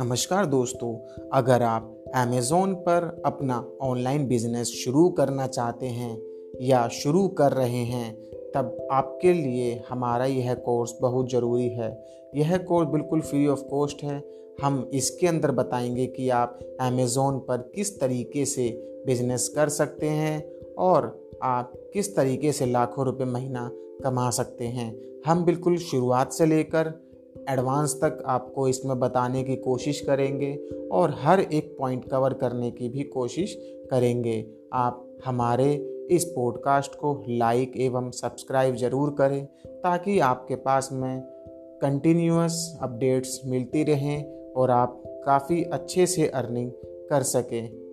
नमस्कार दोस्तों, अगर आप अमेज़ोन पर अपना ऑनलाइन बिज़नेस शुरू करना चाहते हैं या शुरू कर रहे हैं, तब आपके लिए हमारा यह कोर्स बहुत ज़रूरी है। यह कोर्स बिल्कुल फ्री ऑफ़ कॉस्ट है। हम इसके अंदर बताएँगे कि आप अमेज़ोन पर किस तरीके से बिज़नेस कर सकते हैं और आप किस तरीके से लाखों रुपए महीना कमा सकते हैं। हम बिल्कुल शुरुआत से लेकर एडवांस तक आपको इसमें बताने की कोशिश करेंगे और हर एक पॉइंट कवर करने की भी कोशिश करेंगे। आप हमारे इस पॉडकास्ट को लाइक एवं सब्सक्राइब ज़रूर करें ताकि आपके पास में कंटिन्यूस अपडेट्स मिलती रहें और आप काफ़ी अच्छे से अर्निंग कर सकें।